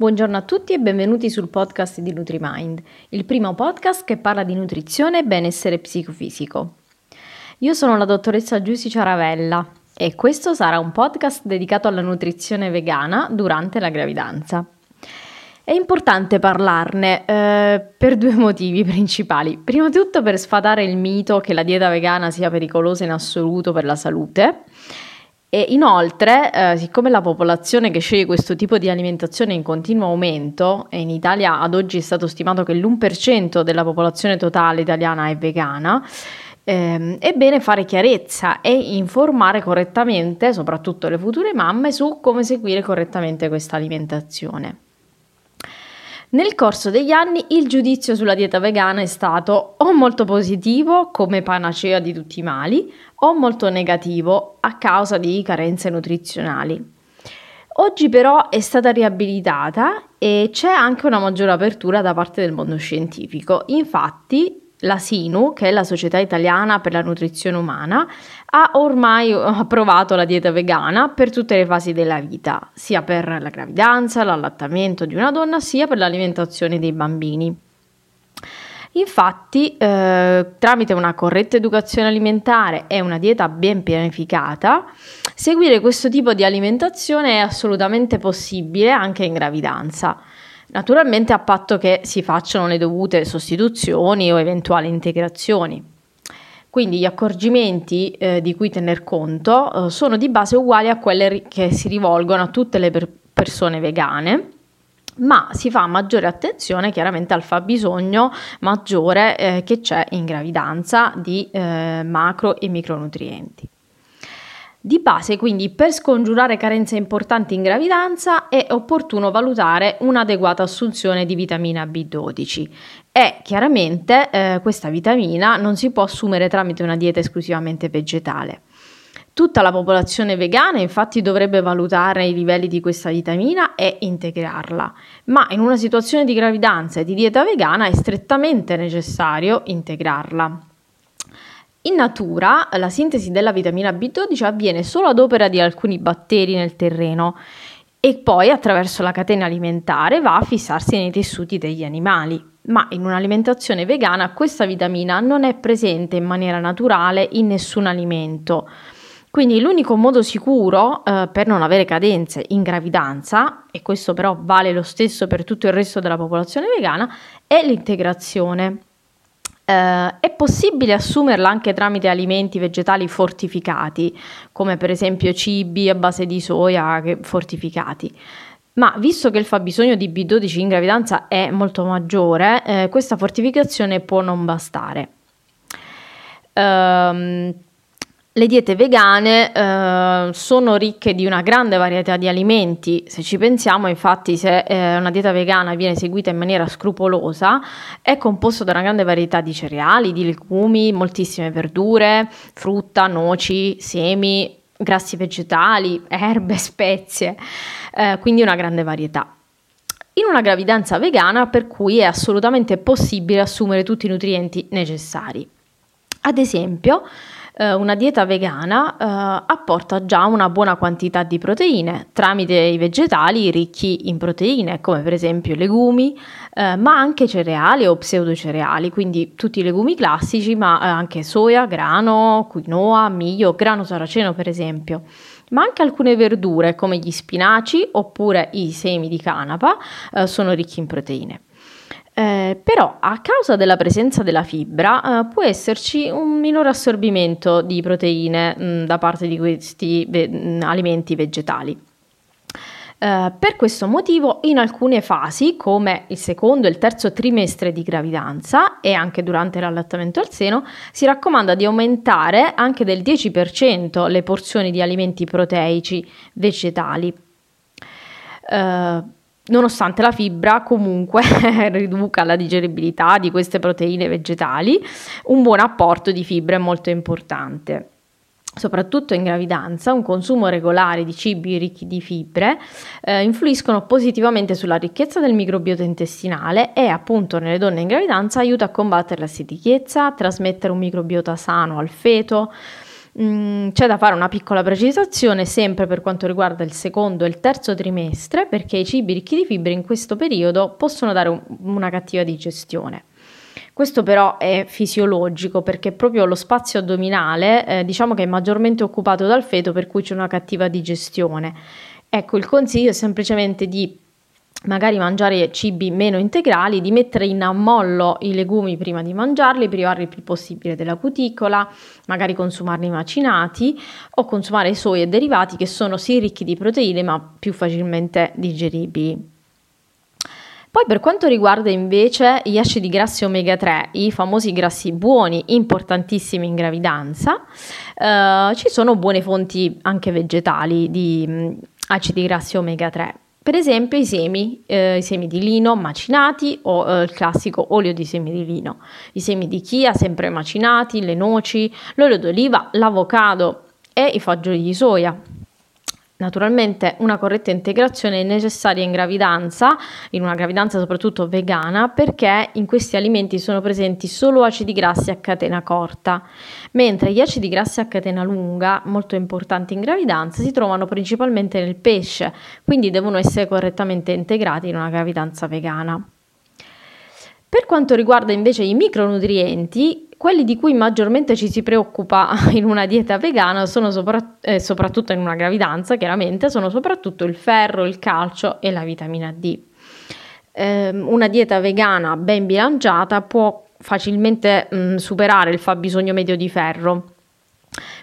Buongiorno a tutti e benvenuti sul podcast di NutriMind, il primo podcast che parla di nutrizione e benessere psicofisico. Io sono la dottoressa Giussi Ciaravella e questo sarà un podcast dedicato alla nutrizione vegana durante la gravidanza. È importante parlarne eh, per due motivi principali. Prima di tutto per sfatare il mito che la dieta vegana sia pericolosa in assoluto per la salute e inoltre, eh, siccome la popolazione che sceglie questo tipo di alimentazione è in continuo aumento, e in Italia ad oggi è stato stimato che l'1% della popolazione totale italiana è vegana, ehm, è bene fare chiarezza e informare correttamente, soprattutto le future mamme, su come seguire correttamente questa alimentazione. Nel corso degli anni il giudizio sulla dieta vegana è stato o molto positivo come panacea di tutti i mali o molto negativo a causa di carenze nutrizionali. Oggi però è stata riabilitata e c'è anche una maggiore apertura da parte del mondo scientifico. Infatti la SINU, che è la Società Italiana per la Nutrizione Umana, ha ormai approvato la dieta vegana per tutte le fasi della vita, sia per la gravidanza, l'allattamento di una donna, sia per l'alimentazione dei bambini. Infatti, eh, tramite una corretta educazione alimentare e una dieta ben pianificata, seguire questo tipo di alimentazione è assolutamente possibile anche in gravidanza. Naturalmente a patto che si facciano le dovute sostituzioni o eventuali integrazioni. Quindi gli accorgimenti eh, di cui tener conto eh, sono di base uguali a quelle che si rivolgono a tutte le per- persone vegane, ma si fa maggiore attenzione chiaramente al fabbisogno maggiore eh, che c'è in gravidanza di eh, macro e micronutrienti. Di base, quindi, per scongiurare carenze importanti in gravidanza è opportuno valutare un'adeguata assunzione di vitamina B12 e chiaramente eh, questa vitamina non si può assumere tramite una dieta esclusivamente vegetale. Tutta la popolazione vegana infatti dovrebbe valutare i livelli di questa vitamina e integrarla, ma in una situazione di gravidanza e di dieta vegana è strettamente necessario integrarla. In natura la sintesi della vitamina B12 avviene solo ad opera di alcuni batteri nel terreno e poi attraverso la catena alimentare va a fissarsi nei tessuti degli animali. Ma in un'alimentazione vegana questa vitamina non è presente in maniera naturale in nessun alimento. Quindi l'unico modo sicuro eh, per non avere cadenze in gravidanza, e questo però vale lo stesso per tutto il resto della popolazione vegana, è l'integrazione. Eh, è possibile assumerla anche tramite alimenti vegetali fortificati, come per esempio cibi a base di soia fortificati. Ma visto che il fabbisogno di B12 in gravidanza è molto maggiore, eh, questa fortificazione può non bastare. Um, le diete vegane eh, sono ricche di una grande varietà di alimenti, se ci pensiamo infatti se eh, una dieta vegana viene seguita in maniera scrupolosa è composta da una grande varietà di cereali, di legumi, moltissime verdure, frutta, noci, semi, grassi vegetali, erbe, spezie, eh, quindi una grande varietà. In una gravidanza vegana per cui è assolutamente possibile assumere tutti i nutrienti necessari. Ad esempio, eh, una dieta vegana eh, apporta già una buona quantità di proteine tramite i vegetali ricchi in proteine, come per esempio legumi, eh, ma anche cereali o pseudocereali, quindi tutti i legumi classici, ma eh, anche soia, grano, quinoa, miglio, grano saraceno per esempio ma anche alcune verdure come gli spinaci oppure i semi di canapa eh, sono ricchi in proteine. Eh, però a causa della presenza della fibra eh, può esserci un minore assorbimento di proteine mh, mm, da parte di questi ve- mm, alimenti vegetali. Uh, per questo motivo in alcune fasi, come il secondo e il terzo trimestre di gravidanza e anche durante l'allattamento al seno, si raccomanda di aumentare anche del 10% le porzioni di alimenti proteici vegetali. Uh, Nonostante la fibra comunque riduca la digeribilità di queste proteine vegetali, un buon apporto di fibra è molto importante. Soprattutto in gravidanza, un consumo regolare di cibi ricchi di fibre eh, influiscono positivamente sulla ricchezza del microbiota intestinale e appunto nelle donne in gravidanza aiuta a combattere la setichezza, a trasmettere un microbiota sano al feto, Mm, c'è da fare una piccola precisazione sempre per quanto riguarda il secondo e il terzo trimestre, perché i cibi ricchi di fibre in questo periodo possono dare un, una cattiva digestione. Questo però è fisiologico perché proprio lo spazio addominale eh, diciamo che è maggiormente occupato dal feto per cui c'è una cattiva digestione. Ecco, il consiglio è semplicemente di magari mangiare cibi meno integrali, di mettere in ammollo i legumi prima di mangiarli, privarli il più possibile della cuticola, magari consumarli macinati o consumare soi e derivati che sono sì ricchi di proteine ma più facilmente digeribili. Poi per quanto riguarda invece gli acidi grassi omega 3, i famosi grassi buoni, importantissimi in gravidanza, eh, ci sono buone fonti anche vegetali di mm, acidi grassi omega 3. Per esempio i semi, eh, i semi di lino macinati o eh, il classico olio di semi di lino, i semi di chia sempre macinati, le noci, l'olio d'oliva, l'avocado e i fagioli di soia. Naturalmente una corretta integrazione è necessaria in gravidanza, in una gravidanza soprattutto vegana, perché in questi alimenti sono presenti solo acidi grassi a catena corta, mentre gli acidi grassi a catena lunga, molto importanti in gravidanza, si trovano principalmente nel pesce, quindi devono essere correttamente integrati in una gravidanza vegana. Per quanto riguarda invece i micronutrienti, quelli di cui maggiormente ci si preoccupa in una dieta vegana sono sopra- eh, soprattutto in una gravidanza, chiaramente, sono soprattutto il ferro, il calcio e la vitamina D. Eh, una dieta vegana ben bilanciata può facilmente mh, mm, superare il fabbisogno medio di ferro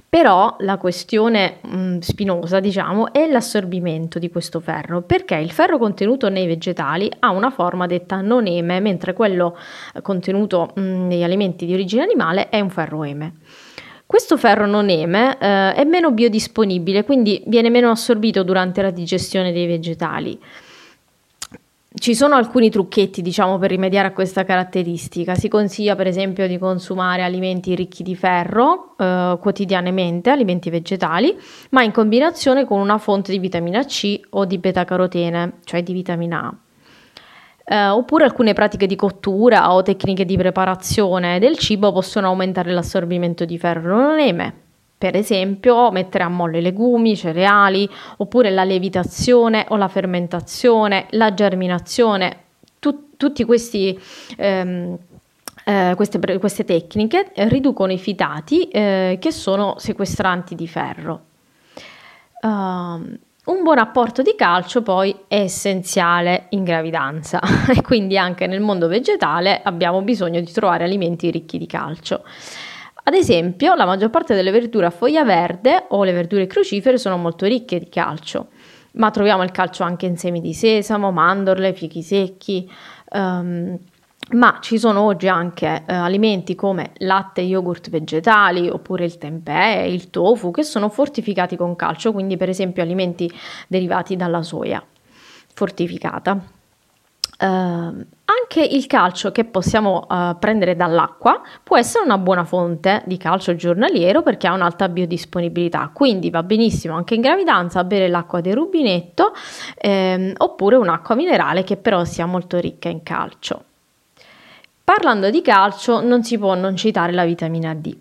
però la questione mh, mm, spinosa, diciamo, è l'assorbimento di questo ferro, perché il ferro contenuto nei vegetali ha una forma detta non eme, mentre quello eh, contenuto mh, mm, negli alimenti di origine animale è un ferro eme. Questo ferro non eme eh, è meno biodisponibile, quindi viene meno assorbito durante la digestione dei vegetali. Ci sono alcuni trucchetti, diciamo, per rimediare a questa caratteristica. Si consiglia, per esempio, di consumare alimenti ricchi di ferro eh, quotidianamente, alimenti vegetali, ma in combinazione con una fonte di vitamina C o di beta-carotene, cioè di vitamina A. Eh, oppure alcune pratiche di cottura o tecniche di preparazione del cibo possono aumentare l'assorbimento di ferro eme, per esempio, mettere a mollo i legumi, i cereali, oppure la lievitazione o la fermentazione, la germinazione, tu, tutti questi ehm, eh, queste, queste, tecniche riducono i fitati eh, che sono sequestranti di ferro. Uh, un buon apporto di calcio poi è essenziale in gravidanza e quindi anche nel mondo vegetale abbiamo bisogno di trovare alimenti ricchi di calcio. Ad esempio, la maggior parte delle verdure a foglia verde o le verdure crucifere sono molto ricche di calcio, ma troviamo il calcio anche in semi di sesamo, mandorle, fichi secchi. Um, ma ci sono oggi anche eh, alimenti come latte e yogurt vegetali oppure il tempeh, il tofu che sono fortificati con calcio, quindi per esempio alimenti derivati dalla soia fortificata. Uh, anche il calcio che possiamo uh, prendere dall'acqua può essere una buona fonte di calcio giornaliero perché ha un'alta biodisponibilità, quindi va benissimo anche in gravidanza bere l'acqua del rubinetto ehm, oppure un'acqua minerale che però sia molto ricca in calcio. Parlando di calcio non si può non citare la vitamina D,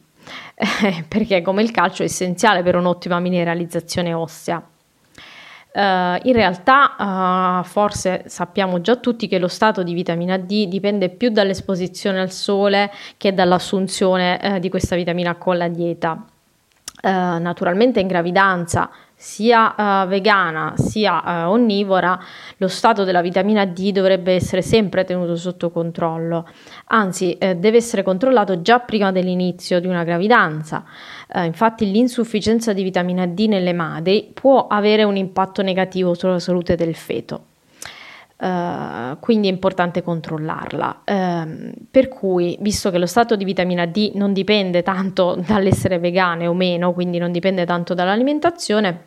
eh, perché come il calcio è essenziale per un'ottima mineralizzazione ossea. Uh, in realtà uh, forse sappiamo già tutti che lo stato di vitamina D dipende più dall'esposizione al sole che dall'assunzione uh, di questa vitamina con la dieta. naturalmente in gravidanza sia uh, vegana sia uh, onnivora, lo stato della vitamina D dovrebbe essere sempre tenuto sotto controllo, anzi eh, deve essere controllato già prima dell'inizio di una gravidanza. Uh, infatti l'insufficienza di vitamina D nelle madri può avere un impatto negativo sulla salute del feto. Uh, quindi è importante controllarla. Uh, per cui, visto che lo stato di vitamina D non dipende tanto dall'essere vegane o meno, quindi non dipende tanto dall'alimentazione,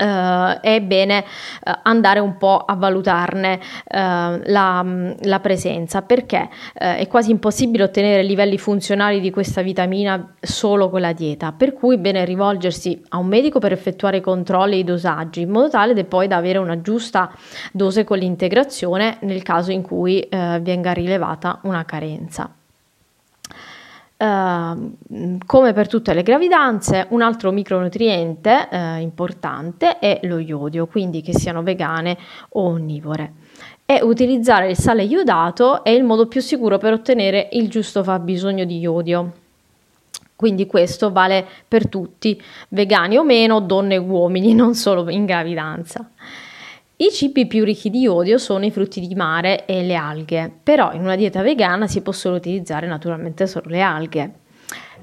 Uh, è bene uh, andare un po' a valutarne uh, la, la, presenza perché è quasi impossibile ottenere livelli funzionali di questa vitamina solo con la dieta, per cui è bene rivolgersi a un medico per effettuare i controlli e i dosaggi in modo tale da poi da avere una giusta dose con l'integrazione nel caso in cui venga rilevata una carenza. Uh, come per tutte le gravidanze, un altro micronutriente uh, importante è lo iodio, quindi che siano vegane o onnivore. E utilizzare il sale iodato è il modo più sicuro per ottenere il giusto fabbisogno di iodio. Quindi questo vale per tutti, vegani o meno, donne e uomini, non solo in gravidanza. I cibi più ricchi di iodio sono i frutti di mare e le alghe, però in una dieta vegana si possono utilizzare naturalmente solo le alghe.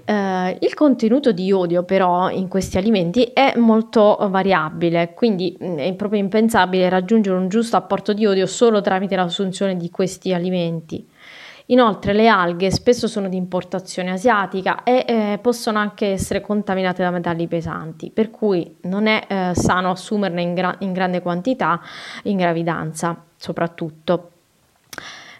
Uh, il contenuto di iodio però in questi alimenti è molto variabile, quindi mm, è proprio impensabile raggiungere un giusto apporto di iodio solo tramite l'assunzione di questi alimenti. Inoltre le alghe spesso sono di importazione asiatica e eh, possono anche essere contaminate da metalli pesanti, per cui non è eh, sano assumerne in, gra- in grande quantità in gravidanza soprattutto.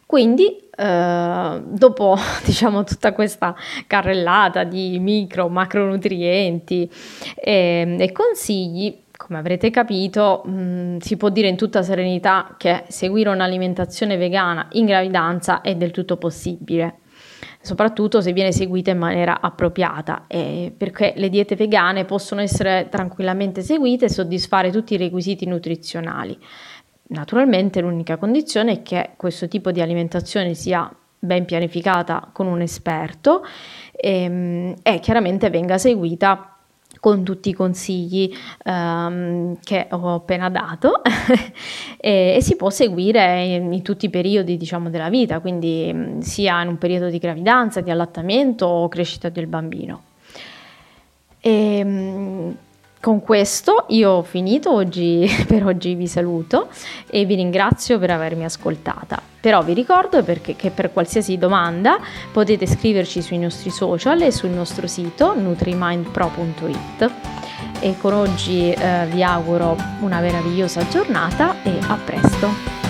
Quindi, eh, dopo diciamo, tutta questa carrellata di micro, macronutrienti e, ehm, e consigli, come avrete capito, mh, mm, si può dire in tutta serenità che seguire un'alimentazione vegana in gravidanza è del tutto possibile, soprattutto se viene seguita in maniera appropriata, eh, perché le diete vegane possono essere tranquillamente seguite e soddisfare tutti i requisiti nutrizionali. Naturalmente l'unica condizione è che questo tipo di alimentazione sia ben pianificata con un esperto e, ehm, e chiaramente venga seguita con tutti i consigli um, che ho appena dato e, e, si può seguire in, in, tutti i periodi diciamo, della vita, quindi mm, sia in un periodo di gravidanza, di allattamento o crescita del bambino. E, um, con questo io ho finito, oggi, per oggi vi saluto e vi ringrazio per avermi ascoltata. Però vi ricordo perché, che per qualsiasi domanda potete scriverci sui nostri social e sul nostro sito nutrimindpro.it. E con oggi eh, vi auguro una meravigliosa giornata e a presto!